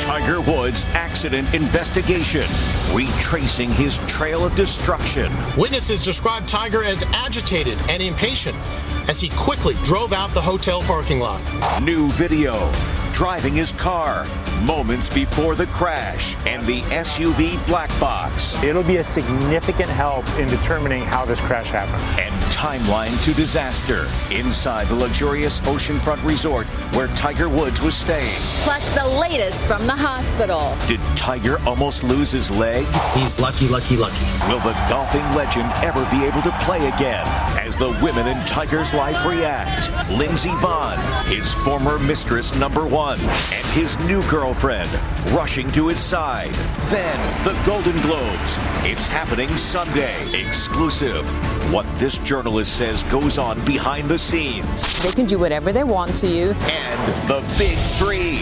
Tiger Woods accident investigation, retracing his trail of destruction. Witnesses described Tiger as agitated and impatient as he quickly drove out the hotel parking lot. New video, driving his car moments before the crash and the SUV black box. It'll be a significant help in determining how this crash happened. And timeline to disaster inside the luxurious oceanfront resort where Tiger Woods was staying. Plus the latest from the hospital. Did Tiger almost lose his leg? He's lucky, lucky, lucky. Will the golfing legend ever be able to play again? As the women in Tiger's life react, Lindsey Vonn, his former mistress number one, and his new girlfriend rushing to his side. Then the Golden Globes. It's happening Sunday. Exclusive. What this journalist says goes on behind the scenes. They can do whatever they want to you. And the big three.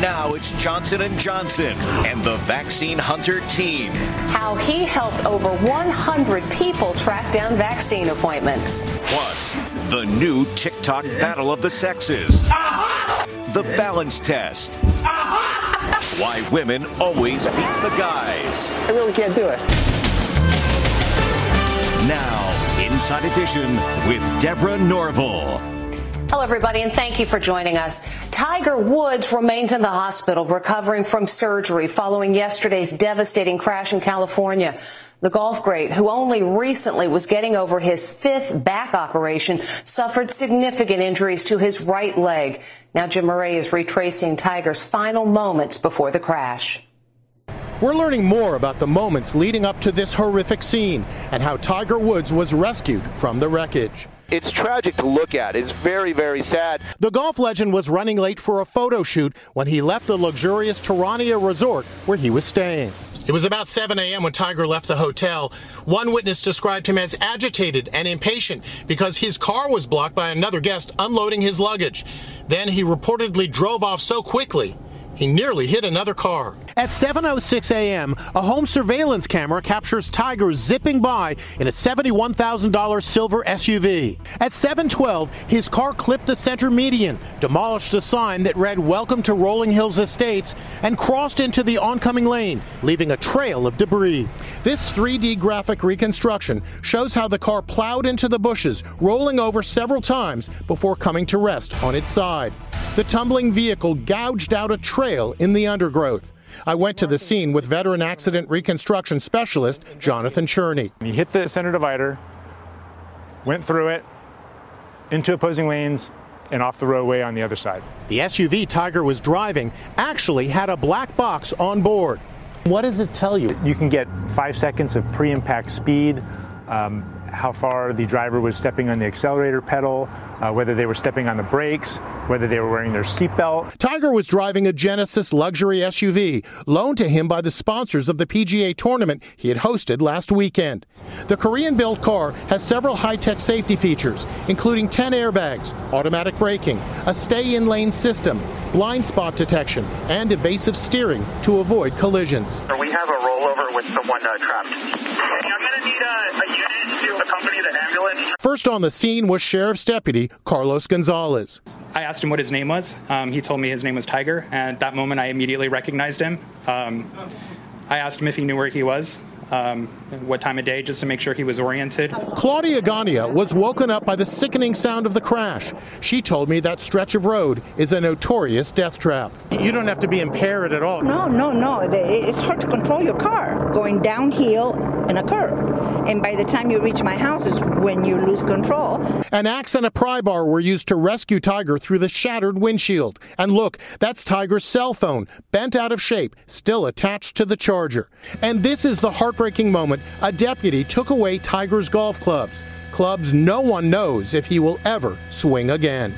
Now it's Johnson & Johnson and the vaccine hunter team. How he helped over 100 people track down vaccine appointments. Plus, the new TikTok battle of the sexes. The balance test. Why women always beat the guys. I really can't do it. Now, Inside Edition with Deborah Norville. Hello, everybody, and thank you for joining us. Tiger Woods remains in the hospital recovering from surgery following yesterday's devastating crash in California. The golf great, who only recently was getting over his fifth back operation, suffered significant injuries to his right leg. Now Jim Moret is retracing Tiger's final moments before the crash. We're learning more about the moments leading up to this horrific scene and how Tiger Woods was rescued from the wreckage. It's tragic to look at. It's very, very sad. The golf legend was running late for a photo shoot when he left the luxurious Terranea resort where he was staying. It was about 7 a.m. when Tiger left the hotel. One witness described him as agitated and impatient because his car was blocked by another guest unloading his luggage. Then he reportedly drove off so quickly he nearly hit another car. At 7:06 a.m., a home surveillance camera captures Tiger zipping by in a $71,000 silver SUV. At 7:12, his car clipped the center median, demolished a sign that read "Welcome to Rolling Hills Estates," and crossed into the oncoming lane, leaving a trail of debris. This 3D graphic reconstruction shows how the car plowed into the bushes, rolling over several times before coming to rest on its side. The tumbling vehicle gouged out a trail in the undergrowth. I went to the scene with veteran accident reconstruction specialist Jonathan Cherney. He hit the center divider, went through it, into opposing lanes, and off the roadway on the other side. The SUV Tiger was driving actually had a black box on board. What does it tell you? You can get five seconds of pre impact speed, um, how far the driver was stepping on the accelerator pedal, uh, whether they were stepping on the brakes, whether they were wearing their seatbelt. Tiger was driving a Genesis luxury SUV loaned to him by the sponsors of the PGA tournament he had hosted last weekend. The Korean built car has several high tech safety features, including 10 airbags, automatic braking, a stay in lane system, blind spot detection, and evasive steering to avoid collisions. We have a rollover with someone uh, trapped. I'm going to need a, a unit to accompany First on the scene was Sheriff's Deputy Carlos Gonzalez. I asked him what his name was. Um, he told me his name was Tiger, and at that moment I immediately recognized him. Um, I asked him if he knew where he was. Um, what time of day, just to make sure he was oriented. Claudia Gania was woken up by the sickening sound of the crash. She told me that stretch of road is a notorious death trap. You don't have to be impaired at all. No, no, no. It's hard to control your car going downhill in a curve. And by the time you reach my house is when you lose control. An axe and a pry bar were used to rescue Tiger through the shattered windshield. And look, that's Tiger's cell phone, bent out of shape, still attached to the charger. And this is the heartbreaking moment a deputy took away Tiger's golf clubs. Clubs no one knows if he will ever swing again.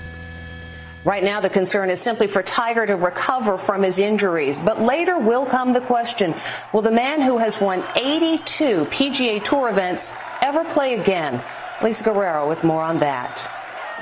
Right now, the concern is simply for Tiger to recover from his injuries. But later will come the question Will the man who has won 82 PGA Tour events ever play again? Lisa Guerrero with more on that.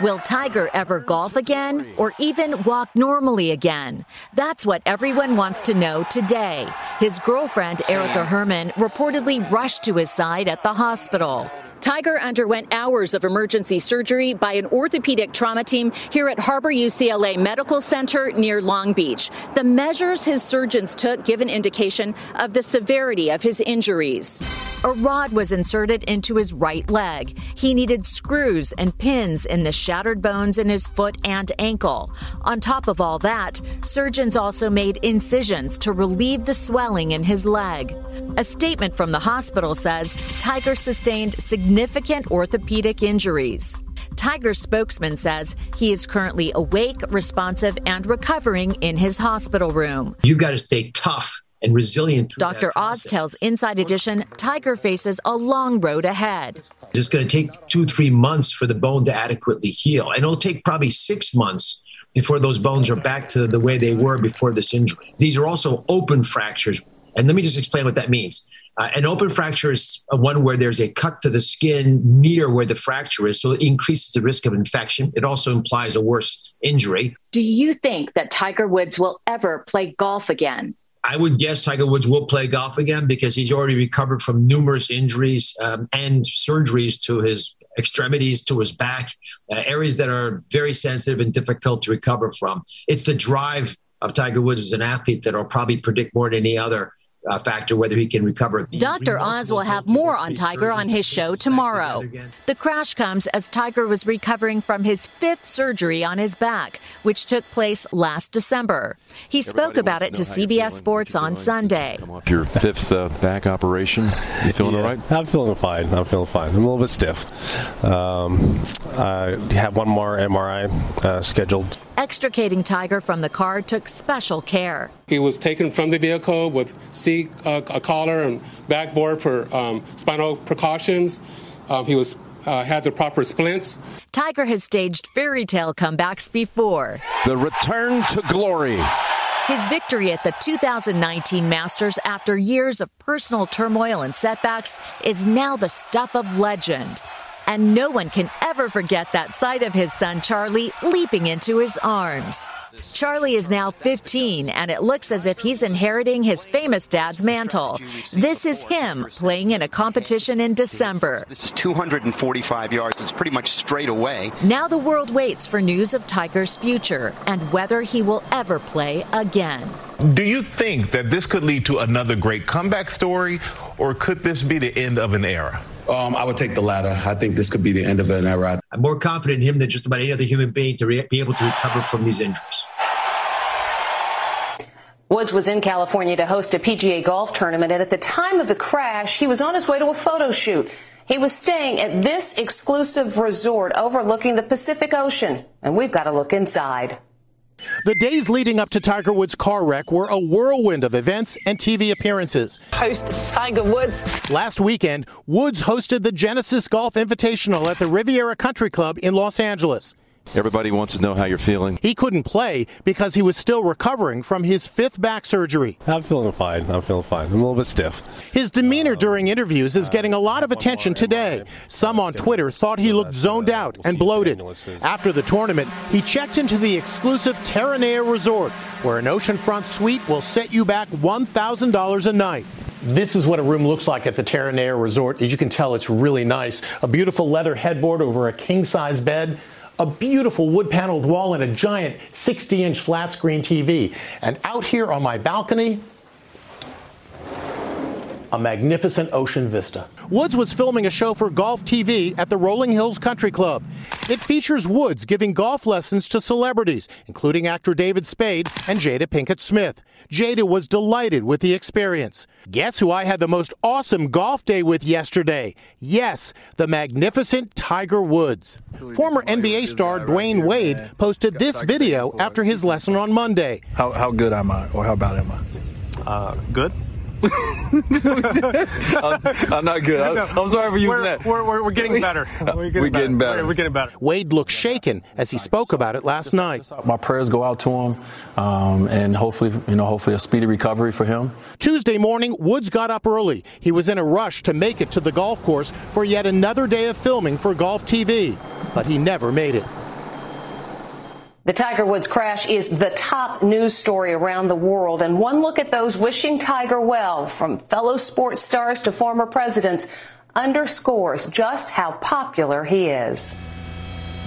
Will Tiger ever golf again or even walk normally again? That's what everyone wants to know today. His girlfriend, Erica Herman, reportedly rushed to his side at the hospital. Tiger underwent hours of emergency surgery by an orthopedic trauma team here at Harbor UCLA Medical Center near Long Beach. The measures his surgeons took give an indication of the severity of his injuries. A rod was inserted into his right leg. He needed screws and pins in the shattered bones in his foot and ankle. On top of all that, surgeons also made incisions to relieve the swelling in his leg. A statement from the hospital says Tiger sustained significant orthopedic injuries. Tiger's spokesman says he is currently awake, responsive, and recovering in his hospital room. You've got to stay tough and resilient. Dr. Oz tells Inside Edition Tiger faces a long road ahead. It's going to take two, three months for the bone to adequately heal. And it'll take probably six months before those bones are back to the way they were before this injury. These are also open fractures. And let me just explain what that means. Uh, an open fracture is one where there's a cut to the skin near where the fracture is, so it increases the risk of infection. It also implies a worse injury. Do you think that Tiger Woods will ever play golf again? I would guess Tiger Woods will play golf again because he's already recovered from numerous injuries um, and surgeries to his extremities, to his back, uh, areas that are very sensitive and difficult to recover from. It's the drive of Tiger Woods as an athlete that I'll probably predict more than any other uh, factor whether he can recover. Dr. Oz will have more on Tiger on his show tomorrow. The crash comes as Tiger was recovering from his fifth surgery on his back, which took place last December. He spoke about it to CBS Sports on Sunday. Your fifth uh, back operation. You feeling yeah, all right? I'm feeling fine. I'm feeling fine. I'm a little bit stiff. Um, I have one more MRI uh, scheduled Extricating Tiger from the car took special care. He was taken from the vehicle with seat uh, a collar and backboard for um, spinal precautions. Um, he was uh, had the proper splints. Tiger has staged fairy tale comebacks before. The return to glory. His victory at the 2019 Masters after years of personal turmoil and setbacks is now the stuff of legend. And no one can ever forget that sight of his son Charlie leaping into his arms. Charlie is now 15, and it looks as if he's inheriting his famous dad's mantle. This is him playing in a competition in December. This is 245 yards. It's pretty much straight away. Now the world waits for news of Tiger's future and whether he will ever play again. Do you think that this could lead to another great comeback story, or could this be the end of an era? Um, I would take the latter. I think this could be the end of an era. I'm more confident in him than just about any other human being to re- be able to recover from these injuries. Woods was in California to host a PGA golf tournament, and at the time of the crash, he was on his way to a photo shoot. He was staying at this exclusive resort overlooking the Pacific Ocean, and we've got to look inside. The days leading up to Tiger Woods' car wreck were a whirlwind of events and TV appearances. Host Tiger Woods. Last weekend, Woods hosted the Genesis Golf Invitational at the Riviera Country Club in Los Angeles. Everybody wants to know how you're feeling. He couldn't play because he was still recovering from his fifth back surgery. I'm feeling fine. I'm feeling fine. I'm a little bit stiff. His demeanor during interviews is getting a lot of attention today. Some on Twitter thought he looked zoned out and bloated. After the tournament, he checked into the exclusive Terranea Resort, where an oceanfront suite will set you back $1,000 a night. This is what a room looks like at the Terranea Resort. As you can tell, it's really nice. A beautiful leather headboard over a king size bed a beautiful wood paneled wall and a giant 60 inch flat screen TV. And out here on my balcony, a magnificent ocean vista. Woods was filming a show for Golf TV at the Rolling Hills Country Club. It features Woods giving golf lessons to celebrities, including actor David Spade and Jada Pinkett Smith. Jada was delighted with the experience. Guess who I had the most awesome golf day with yesterday? Yes, the magnificent Tiger Woods. Former NBA star Dwyane Wade posted this video after his lesson on Monday. How, how good am I, or how bad am I? Uh, good. I'm, I'm not good. I'm, I'm sorry for using we're, that. We're, we're, we're getting better. We're getting, getting better. We're, we're getting better. Wade looked shaken as he spoke about it last night. My prayers go out to him, um, and hopefully, you know, hopefully a speedy recovery for him. Tuesday morning, Woods got up early. He was in a rush to make it to the golf course for yet another day of filming for Golf TV, but he never made it. The Tiger Woods crash is the top news story around the world, and one look at those wishing Tiger well, from fellow sports stars to former presidents, underscores just how popular he is.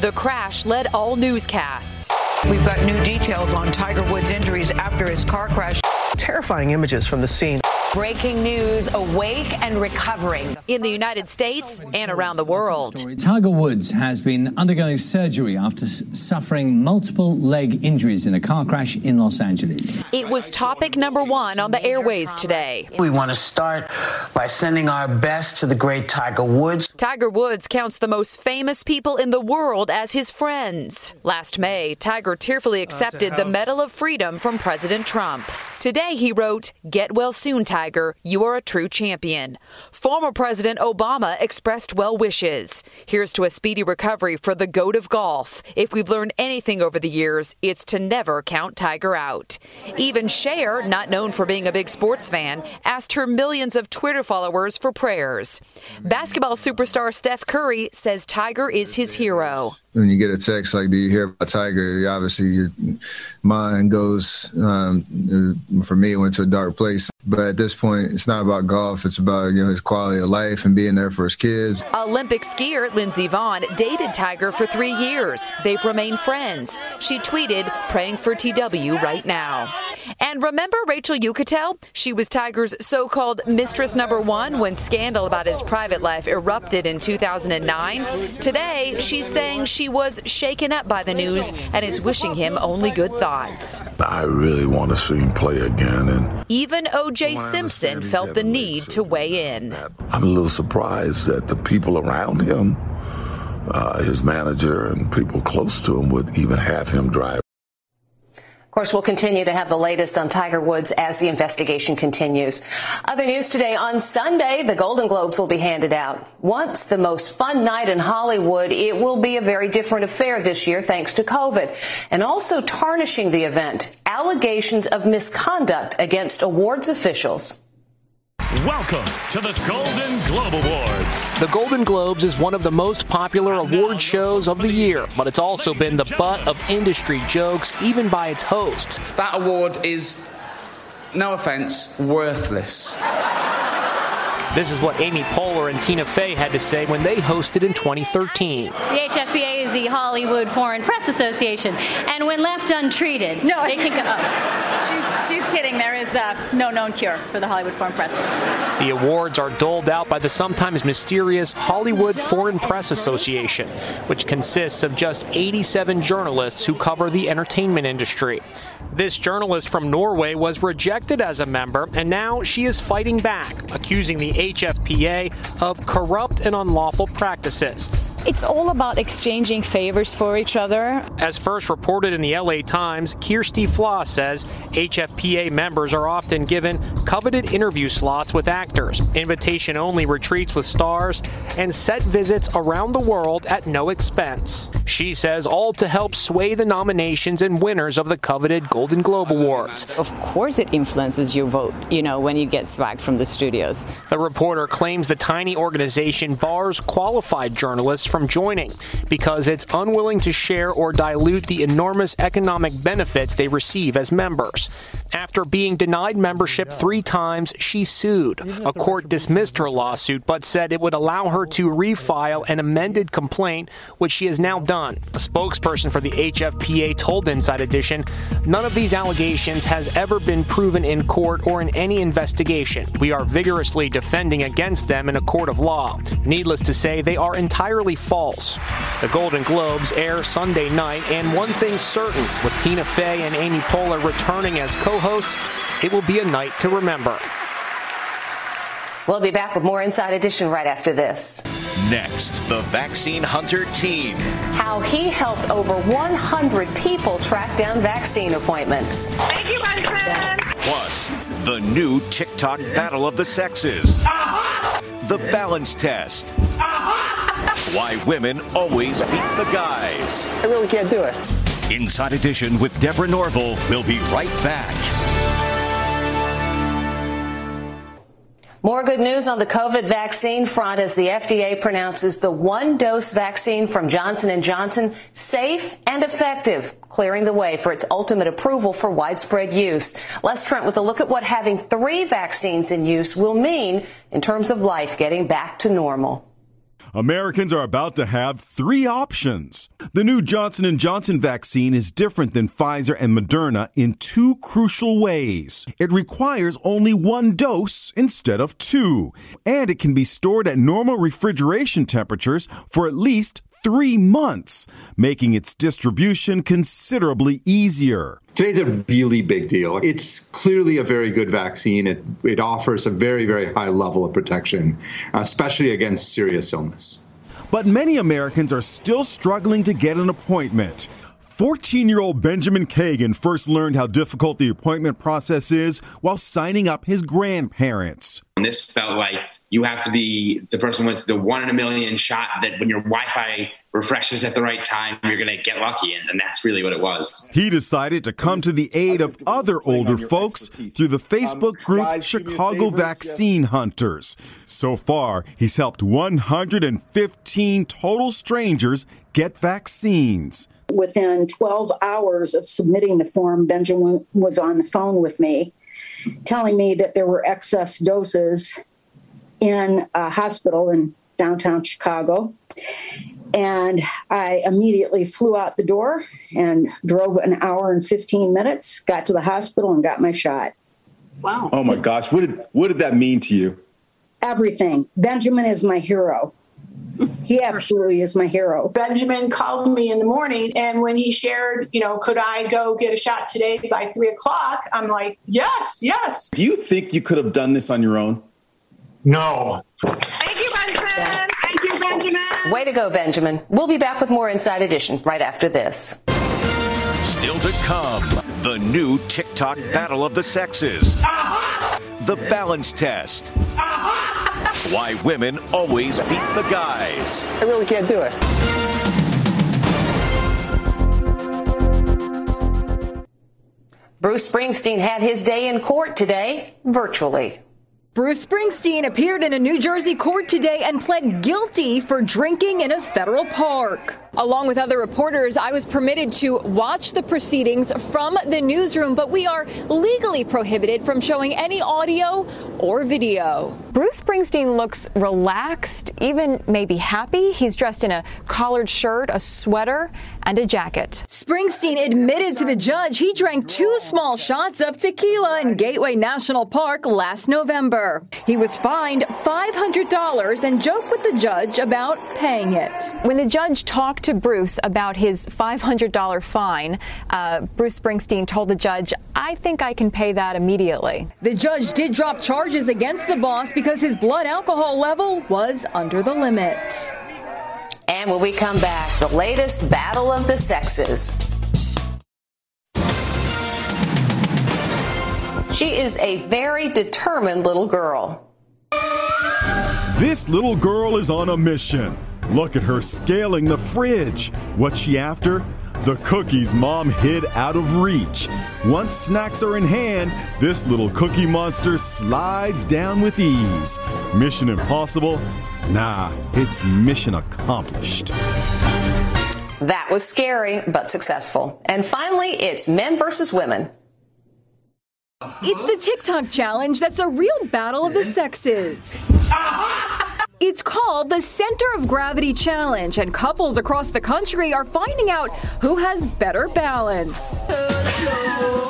The crash led all newscasts. We've got new details on Tiger Woods' injuries after his car crash. Terrifying images from the scene. Breaking news awake and recovering. In the United States and around the world. Tiger Woods has been undergoing surgery after suffering multiple leg injuries in a car crash in Los Angeles. It was topic number one on the airways today. We want to start by sending our best to the great Tiger Woods. Tiger Woods counts the most famous people in the world as his friends. Last May, Tiger tearfully accepted the Medal of Freedom from President Trump. Today, he wrote, Get well soon, Tiger. You are a true champion. Former President Obama expressed well wishes. Here's to a speedy recovery for the GOAT of golf. If we've learned anything over the years, it's to never count Tiger out. Even Cher, not known for being a big sports fan, asked her millions of Twitter followers for prayers. Basketball superstar Steph Curry says Tiger is his hero when you get a text like, "Do you hear about Tiger?" Obviously, your mind goes. Um, for me, it went to a dark place. But at this point, it's not about golf. It's about you know his quality of life and being there for his kids. Olympic skier Lindsey Vonn dated Tiger for three years. They've remained friends. She tweeted, "Praying for TW right now." And remember Rachel Uchitel? She was Tiger's so-called mistress number one when scandal about his private life erupted in 2009. Today, she's saying she was shaken up by the news and is wishing him only good thoughts. I really want to see him play again, and even O.J. Simpson felt the need to weigh in. I'm a little surprised that the people around him, uh, his manager, and people close to him would even have him drive. Of course, we'll continue to have the latest on Tiger Woods as the investigation continues. Other news today on Sunday, the Golden Globes will be handed out. Once the most fun night in Hollywood, it will be a very different affair this year thanks to COVID. And also tarnishing the event, allegations of misconduct against awards officials. Welcome to the Golden Globe Awards. The Golden Globes is one of the most popular award shows of the year, but it's also been the butt of industry jokes, even by its hosts. That award is, no offense, worthless. This is what Amy Poehler and Tina Fey had to say when they hosted in 2013. The HFPA is the Hollywood Foreign Press Association, and when left untreated, no, they can go. Oh. She's, she's kidding. There is uh, no known cure for the Hollywood Foreign Press. The awards are doled out by the sometimes mysterious Hollywood Foreign Press Association, which consists of just 87 journalists who cover the entertainment industry. This journalist from Norway was rejected as a member, and now she is fighting back, accusing the HFPA of corrupt and unlawful practices. It's all about exchanging favors for each other. As first reported in the LA Times, Kjersti Flaa says HFPA members are often given coveted interview slots with actors, invitation only retreats with stars, and set visits around the world at no expense. She says all to help sway the nominations and winners of the coveted Golden Globe Awards. Of course, it influences your vote, you know, when you get swag from the studios. The reporter claims the tiny organization bars qualified journalists from joining because it's unwilling to share or dilute the enormous economic benefits they receive as members. After being denied membership three times, she sued. A court dismissed her lawsuit but said it would allow her to refile an amended complaint, which she has now done. A spokesperson for the HFPA told Inside Edition none of these allegations has ever been proven in court or in any investigation. We are vigorously defending against them in a court of law. Needless to say, they are entirely false. The Golden Globes air Sunday night, and one thing's certain with Tina Fey and Amy Poehler returning as co hosts, it will be a night to remember. We'll be back with more Inside Edition right after this. Next, the Vaccine Hunter team. How he helped over 100 people track down vaccine appointments. Thank you, my friend. Plus, the new TikTok battle of the sexes. Uh-huh. The balance test. Why women always beat the guys. I really can't do it. Inside Edition with Deborah Norville. We'll be right back. More good news on the COVID vaccine front as the FDA pronounces the one-dose vaccine from Johnson & Johnson safe and effective, clearing the way for its ultimate approval for widespread use. Les Trent with a look at what having three vaccines in use will mean in terms of life getting back to normal. Americans are about to have three options. The new Johnson & Johnson vaccine is different than Pfizer and Moderna in two crucial ways. It requires only one dose instead of two, and it can be stored at normal refrigeration temperatures for at least three months, making its distribution considerably easier. Today's a really big deal. It's clearly a very good vaccine. It, it offers a very, very high level of protection, especially against serious illness. But many Americans are still struggling to get an appointment. 14 year old Benjamin Kagan first learned how difficult the appointment process is while signing up his grandparents. And this felt like you have to be the person with the one in a million shot that when your Wi Fi refreshes at the right time, you're going to get lucky. And, and, that's really what it was. He decided to come to the aid of other older folks through the Facebook group Chicago Vaccine Hunters. So far, he's helped 115 total strangers get vaccines. Within 12 hours of submitting the form, Benjamin was on the phone with me telling me that there were excess doses in a hospital in downtown Chicago. And I immediately flew out the door and drove an hour and 15 minutes, got to the hospital, and got my shot. Wow. Oh my gosh. What did, what did that mean to you? Everything. Benjamin is my hero. He absolutely is my hero. Benjamin called me in the morning, and when he shared, you know, could I go get a shot today by three o'clock? I'm like, yes, yes. Do you think you could have done this on your own? No. Thank you, Benjamin. Thank you, Benjamin. Way to go, Benjamin. We'll be back with more Inside Edition right after this. Still to come, the new TikTok battle of the sexes. Uh-huh. The balance test. Uh-huh. Why women always beat the guys. I really can't do it. Bruce Springsteen had his day in court today, virtually. Bruce Springsteen appeared in a New Jersey court today and pled guilty for drinking in a federal park. Along with other reporters, I was permitted to watch the proceedings from the newsroom, but we are legally prohibited from showing any audio or video. Bruce Springsteen looks relaxed, even maybe happy. He's dressed in a collared shirt, a sweater, and a jacket. Springsteen admitted to the judge he drank two small shots of tequila in Gateway National Park last November. He was fined $500 and joked with the judge about paying it. When the judge talked to Bruce about his $500 fine, uh, Bruce Springsteen told the judge, I think I can pay that immediately. The judge did drop charges against the boss because his blood alcohol level was under the limit. And when we come back, the latest battle of the sexes. She is a very determined little girl. This little girl is on a mission. Look at her scaling the fridge. What's she after? The cookies mom hid out of reach. Once snacks are in hand, this little cookie monster slides down with ease. Mission impossible? Nah, it's mission accomplished. That was scary, but successful. And finally, it's men versus women. It's the TikTok challenge that's a real battle of the sexes. It's called the Center of Gravity Challenge, and couples across the country are finding out who has better balance.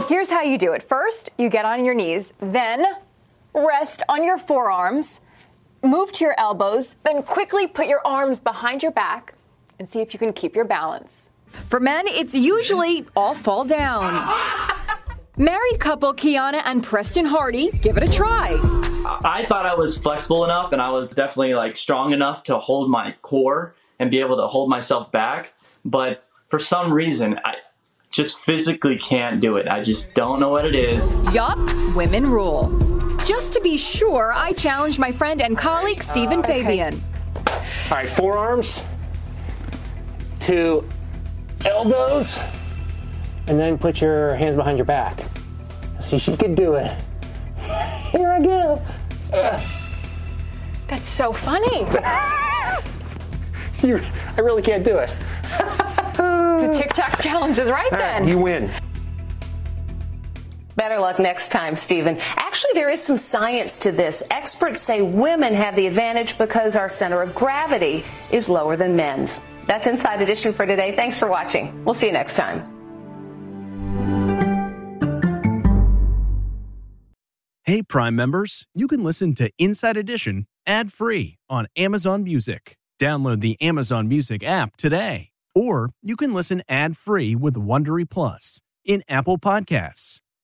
Here's how you do it. First, you get on your knees, then rest on your forearms, move to your elbows, then quickly put your arms behind your back and see if you can keep your balance. For men, it's usually all fall down. Married couple Kiana and Preston Hardy give it a try. I thought I was flexible enough and I was definitely like strong enough to hold my core and be able to hold myself back. But for some reason, I just physically can't do it. I just don't know what it is. Yup, women rule. Just to be sure, I challenged my friend and colleague Stephen Fabian. All right, forearms to elbows, and then put your hands behind your back. See, she could do it. Here I go. That's so funny. You, I really can't do it. the TikTok challenge is right All right, then. you win. Better luck next time, Stephen. Actually, there is some science to this. Experts say women have the advantage because our center of gravity is lower than men's. That's Inside Edition for today. Thanks for watching. We'll see you next time. Hey, Prime members, you can listen to Inside Edition ad free on Amazon Music. Download the Amazon Music app today. Or you can listen ad free with Wondery Plus in Apple Podcasts.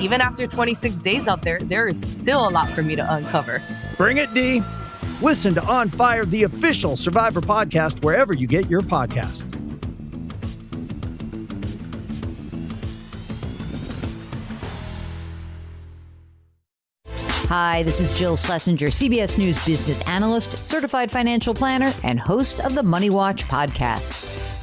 even after 26 days out there, there is still a lot for me to uncover. Bring it, D. Listen to On Fire, the official Survivor podcast, wherever you get your podcast. Hi, this is Jill Schlesinger, CBS News business analyst, certified financial planner, and host of the Money Watch podcast.